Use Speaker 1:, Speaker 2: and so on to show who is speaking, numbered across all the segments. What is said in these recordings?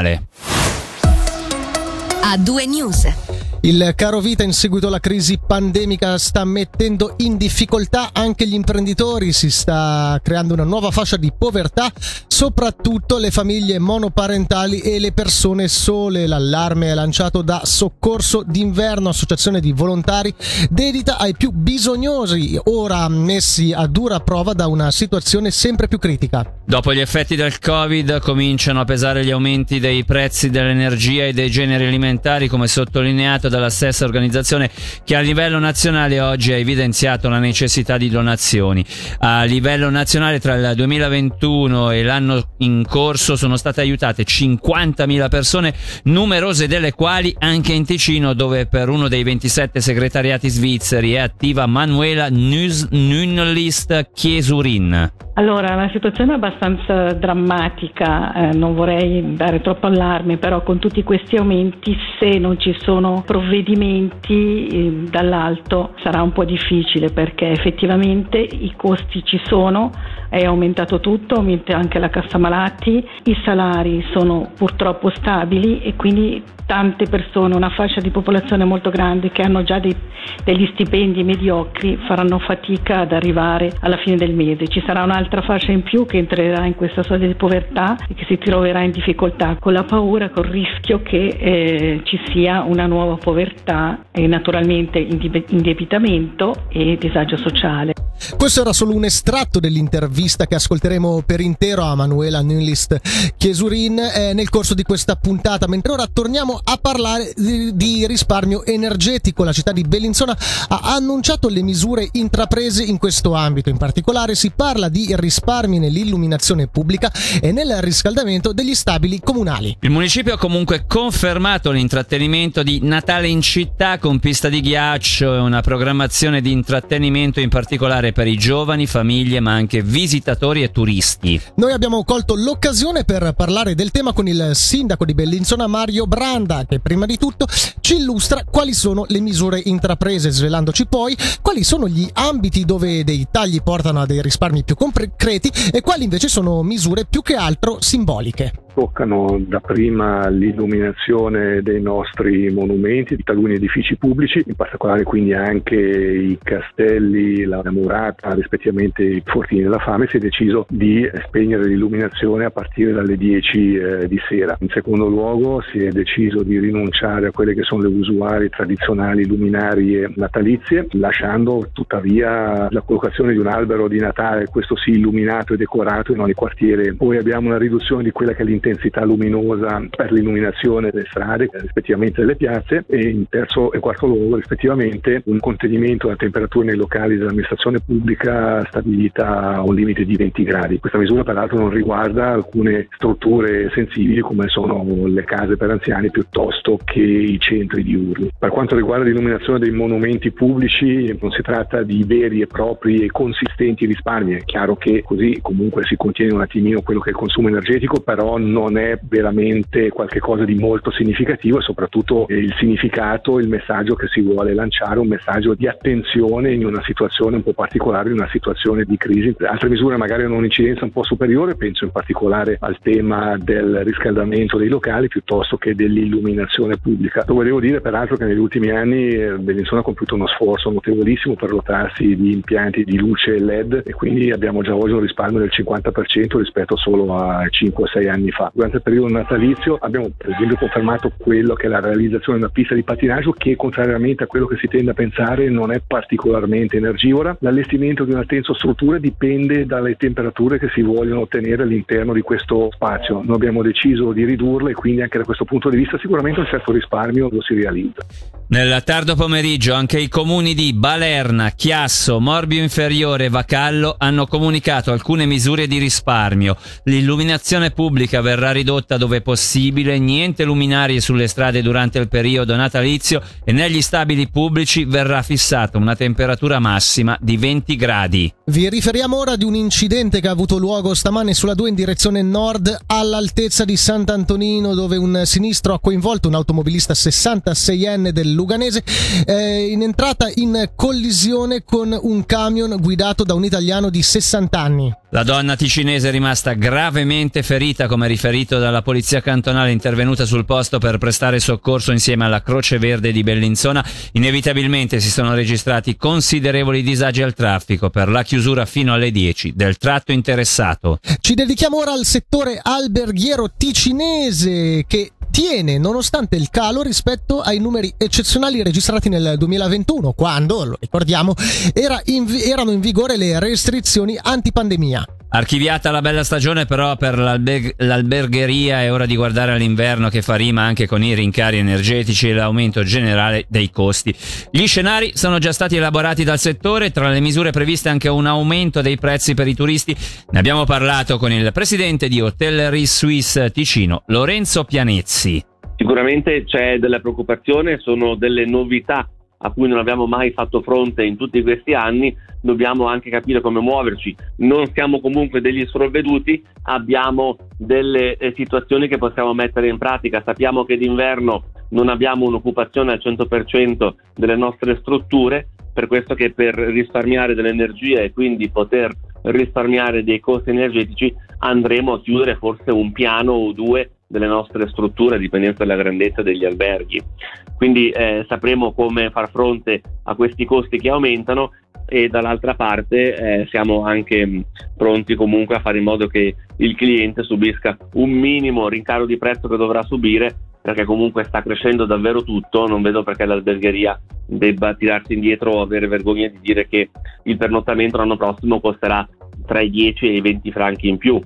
Speaker 1: nazionale.
Speaker 2: A due news.
Speaker 3: Il caro vita in seguito alla crisi pandemica sta mettendo in difficoltà anche gli imprenditori, si sta creando una nuova fascia di povertà, soprattutto le famiglie monoparentali e le persone sole. L'allarme è lanciato da Soccorso d'inverno, associazione di volontari dedita ai più bisognosi, ora messi a dura prova da una situazione sempre più critica.
Speaker 1: Dopo gli effetti del Covid cominciano a pesare gli aumenti dei prezzi dell'energia e dei generi alimentari, come sottolineato dalla stessa organizzazione che a livello nazionale oggi ha evidenziato la necessità di donazioni. A livello nazionale tra il 2021 e l'anno in corso sono state aiutate 50.000 persone, numerose delle quali anche in Ticino dove per uno dei 27 segretariati svizzeri è attiva Manuela Nünlist Chiesurin.
Speaker 4: Allora, la situazione è abbastanza drammatica, eh, non vorrei dare troppo allarme, però con tutti questi aumenti se non ci sono provvedimenti eh, dall'alto sarà un po' difficile perché effettivamente i costi ci sono, è aumentato tutto, aumenta anche la cassa malati, i salari sono purtroppo stabili e quindi tante persone, una fascia di popolazione molto grande che hanno già dei, degli stipendi mediocri faranno fatica ad arrivare alla fine del mese. Ci sarà un'altra fascia in più che entrerà in questa soglia di povertà e che si troverà in difficoltà con la paura, col rischio che eh, ci sia una nuova povertà e naturalmente indebitamento e disagio sociale.
Speaker 3: Questo era solo un estratto dell'intervista che ascolteremo per intero a Manuela Nunlist Chiesurin eh, nel corso di questa puntata, mentre ora torniamo a parlare di, di, risparmio energetico. La città di Bellinzona ha annunciato le misure intraprese in questo ambito, in particolare si parla di risparmi nell'illuminazione pubblica e nel riscaldamento degli stabili comunali.
Speaker 1: Il municipio ha comunque confermato l'intrattenimento di Natale in città con pista di ghiaccio e una programmazione di intrattenimento in particolare per i giovani, famiglie, ma anche visitatori e turisti.
Speaker 3: Noi abbiamo colto l'occasione per parlare del tema con il sindaco di Bellinzona, Mario Branda, che prima di tutto ci illustra quali sono le misure intraprese, svelandoci poi quali sono gli ambiti dove dei tagli portano a dei risparmi più concreti e quali invece sono misure più che altro simboliche
Speaker 5: toccano dapprima l'illuminazione dei nostri monumenti, di taluni edifici pubblici, in particolare quindi anche i castelli, la murata, rispettivamente i fortini della fame, si è deciso di spegnere l'illuminazione a partire dalle 10 eh, di sera. In secondo luogo si è deciso di rinunciare a quelle che sono le usuali tradizionali luminarie natalizie, lasciando tuttavia la collocazione di un albero di Natale, questo sì illuminato e decorato in ogni quartiere. Poi abbiamo una riduzione di quella che è l'intensità intensità luminosa per l'illuminazione delle strade, rispettivamente delle piazze, e in terzo e quarto luogo rispettivamente un contenimento della temperatura nei locali dell'amministrazione pubblica stabilita a un limite di 20 gradi. Questa misura peraltro non riguarda alcune strutture sensibili come sono le case per anziani piuttosto che i centri diurni. Per quanto riguarda l'illuminazione dei monumenti pubblici non si tratta di veri e propri e consistenti risparmi, è chiaro che così comunque si contiene un attimino quello che è il consumo energetico, però non è veramente qualcosa di molto significativo e soprattutto il significato, il messaggio che si vuole lanciare, un messaggio di attenzione in una situazione un po' particolare, in una situazione di crisi. Altre misure magari hanno un'incidenza un po' superiore, penso in particolare al tema del riscaldamento dei locali piuttosto che dell'illuminazione pubblica. Lo volevo dire peraltro che negli ultimi anni eh, Bellinzona ha compiuto uno sforzo notevolissimo per dotarsi di impianti di luce LED e quindi abbiamo già oggi un risparmio del 50% rispetto solo a 5-6 anni fa fa. Durante il periodo natalizio abbiamo per esempio confermato quello che è la realizzazione di una pista di pattinaggio che contrariamente a quello che si tende a pensare non è particolarmente energivora. L'allestimento di una tensostruttura dipende dalle temperature che si vogliono ottenere all'interno di questo spazio. Noi abbiamo deciso di ridurle e quindi anche da questo punto di vista sicuramente un certo risparmio lo si realizza.
Speaker 1: Nel tardo pomeriggio anche i comuni di Balerna, Chiasso, Morbio Inferiore e Vacallo hanno comunicato alcune misure di risparmio. L'illuminazione pubblica verrà ridotta dove possibile, niente luminarie sulle strade durante il periodo natalizio e negli stabili pubblici verrà fissata una temperatura massima di 20 gradi.
Speaker 3: Vi riferiamo ora di un incidente che ha avuto luogo stamane sulla 2 in direzione nord all'altezza di Sant'Antonino dove un sinistro ha coinvolto un automobilista 66enne del Luganese, eh, in entrata in collisione con un camion guidato da un italiano di 60 anni.
Speaker 1: La donna ticinese è rimasta gravemente ferita, come riferito dalla polizia cantonale intervenuta sul posto per prestare soccorso insieme alla Croce Verde di Bellinzona. Inevitabilmente si sono registrati considerevoli disagi al traffico per la chiusura fino alle 10 del tratto interessato.
Speaker 3: Ci dedichiamo ora al settore alberghiero ticinese che tiene nonostante il calo rispetto ai numeri eccezionali registrati nel 2021, quando, lo ricordiamo, era in, erano in vigore le restrizioni antipandemia.
Speaker 1: Archiviata la bella stagione però per l'alber- l'albergheria è ora di guardare all'inverno che fa rima anche con i rincari energetici e l'aumento generale dei costi. Gli scenari sono già stati elaborati dal settore, tra le misure previste anche un aumento dei prezzi per i turisti. Ne abbiamo parlato con il presidente di Hotellerie Suisse Ticino, Lorenzo Pianezzi.
Speaker 2: Sicuramente c'è della preoccupazione, sono delle novità a cui non abbiamo mai fatto fronte in tutti questi anni, dobbiamo anche capire come muoverci. Non siamo comunque degli sprovveduti, abbiamo delle eh, situazioni che possiamo mettere in pratica. Sappiamo che d'inverno non abbiamo un'occupazione al 100% delle nostre strutture, per questo che per risparmiare dell'energia e quindi poter risparmiare dei costi energetici andremo a chiudere forse un piano o due delle nostre strutture a dipendenza dalla grandezza degli alberghi. Quindi eh, sapremo come far fronte a questi costi che aumentano e dall'altra parte eh, siamo anche mh, pronti comunque a fare in modo che il cliente subisca un minimo rincaro di prezzo che dovrà subire perché comunque sta crescendo davvero tutto, non vedo perché l'albergheria debba tirarsi indietro o avere vergogna di dire che il pernottamento l'anno prossimo costerà tra i 10 e i 20 franchi in più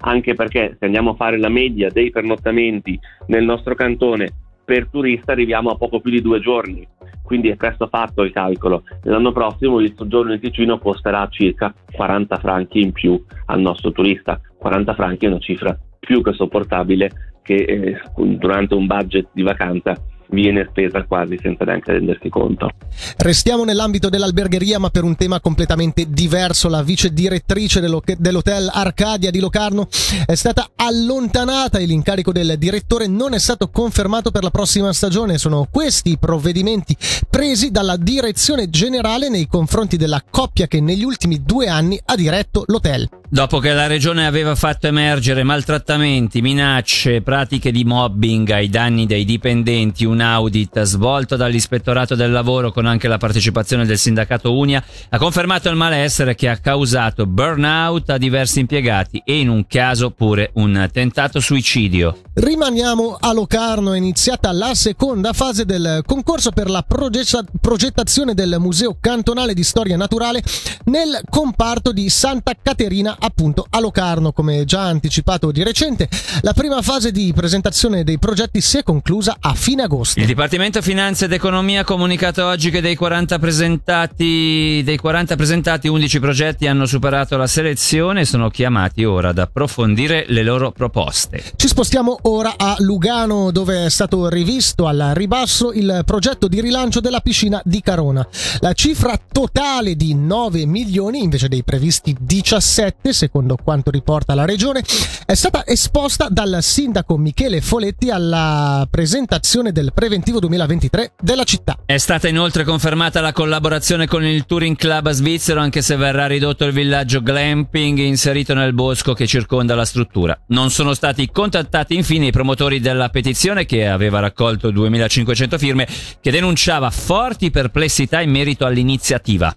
Speaker 2: anche perché se andiamo a fare la media dei pernottamenti nel nostro cantone per turista arriviamo a poco più di due giorni, quindi è presto fatto il calcolo. L'anno prossimo il soggiorno in Ticino costerà circa 40 franchi in più al nostro turista. 40 franchi è una cifra più che sopportabile che eh, durante un budget di vacanza viene spesa quasi senza neanche rendersi conto.
Speaker 3: Restiamo nell'ambito dell'albergheria ma per un tema completamente diverso. La vice direttrice dell'hotel Arcadia di Locarno è stata allontanata e l'incarico del direttore non è stato confermato per la prossima stagione. Sono questi i provvedimenti presi dalla direzione generale nei confronti della coppia che negli ultimi due anni ha diretto l'hotel.
Speaker 1: Dopo che la regione aveva fatto emergere maltrattamenti, minacce, pratiche di mobbing ai danni dei dipendenti, un audit svolto dall'ispettorato del lavoro con anche la partecipazione del sindacato Unia ha confermato il malessere che ha causato burnout a diversi impiegati e in un caso pure un tentato suicidio.
Speaker 3: Rimaniamo a Locarno, è iniziata la seconda fase del concorso per la progettazione del Museo Cantonale di Storia Naturale nel comparto di Santa Caterina appunto a Locarno, come già anticipato di recente. La prima fase di presentazione dei progetti si è conclusa a fine agosto.
Speaker 1: Il Dipartimento Finanza ed Economia ha comunicato oggi che dei 40 presentati, dei 40 presentati 11 progetti hanno superato la selezione e sono chiamati ora ad approfondire le loro proposte.
Speaker 3: Ci spostiamo ora a Lugano dove è stato rivisto al ribasso il progetto di rilancio della piscina di Carona. La cifra totale di 9 milioni invece dei previsti 17 Foletti, secondo quanto riporta la regione, è stata esposta dal sindaco Michele Foletti alla presentazione del preventivo 2023 della città.
Speaker 1: È stata inoltre confermata la collaborazione con il Touring Club svizzero anche se verrà ridotto il villaggio glamping inserito nel bosco che circonda la struttura. Non sono stati contattati infine i promotori della petizione che aveva raccolto 2500 firme che denunciava forti perplessità in merito all'iniziativa.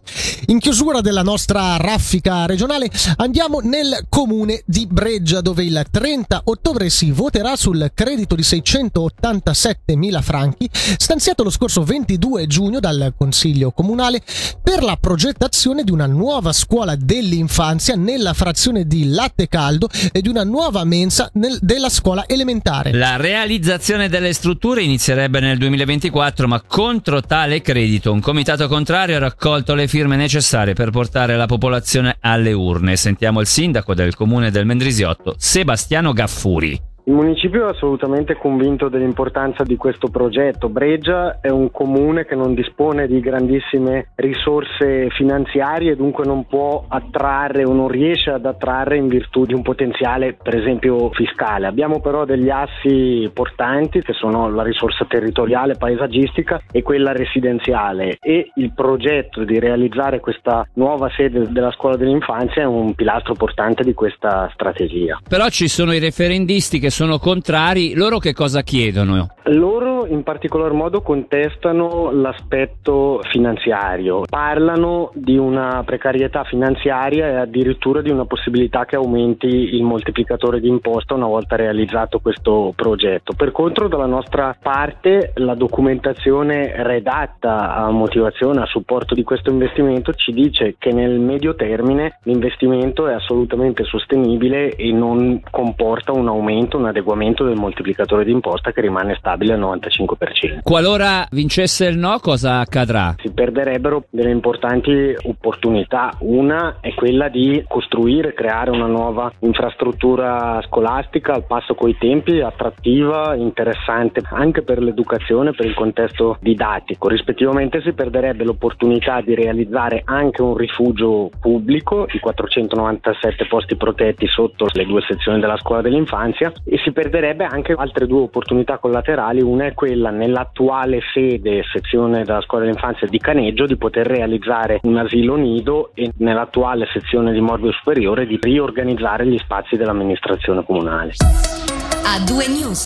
Speaker 3: In chiusura della nostra raffica regionale andiamo nel comune di Breggia dove il 30 ottobre si voterà sul credito di 687 mila franchi stanziato lo scorso 22 giugno dal Consiglio Comunale per la progettazione di una nuova scuola dell'infanzia nella frazione di Latte Caldo e di una nuova mensa nel, della scuola elementare.
Speaker 1: La realizzazione delle strutture inizierebbe nel 2024 ma contro tale credito un comitato contrario ha raccolto le firme necessarie per portare la popolazione alle urne. Sentiamo il sindaco del comune del Mendrisiotto, Sebastiano Gaffuri.
Speaker 6: Il municipio è assolutamente convinto dell'importanza di questo progetto. Breggia è un comune che non dispone di grandissime risorse finanziarie e dunque non può attrarre o non riesce ad attrarre in virtù di un potenziale per esempio fiscale. Abbiamo però degli assi portanti che sono la risorsa territoriale paesaggistica e quella residenziale e il progetto di realizzare questa nuova sede della scuola dell'infanzia è un pilastro portante di questa strategia.
Speaker 1: Però ci sono i referendisti che sono contrari, loro che cosa chiedono?
Speaker 6: Loro in particolar modo contestano l'aspetto finanziario, parlano di una precarietà finanziaria e addirittura di una possibilità che aumenti il moltiplicatore di imposta una volta realizzato questo progetto. Per contro dalla nostra parte la documentazione redatta a motivazione, a supporto di questo investimento ci dice che nel medio termine l'investimento è assolutamente sostenibile e non comporta un aumento, un adeguamento del moltiplicatore di imposta che rimane stabile stabile al 95%.
Speaker 1: Qualora vincesse il no, cosa accadrà?
Speaker 6: Si perderebbero delle importanti opportunità. Una è quella di costruire, creare una nuova infrastruttura scolastica al passo coi tempi, attrattiva, interessante anche per l'educazione, per il contesto didattico. Rispettivamente si perderebbe l'opportunità di realizzare anche un rifugio pubblico, i 497 posti protetti sotto le due sezioni della scuola dell'infanzia e si perderebbe anche altre due opportunità collaterali una è quella nell'attuale sede, sezione della scuola dell'infanzia di Caneggio, di poter realizzare un asilo nido e nell'attuale sezione di Morbio Superiore di riorganizzare gli spazi dell'amministrazione comunale. A due news.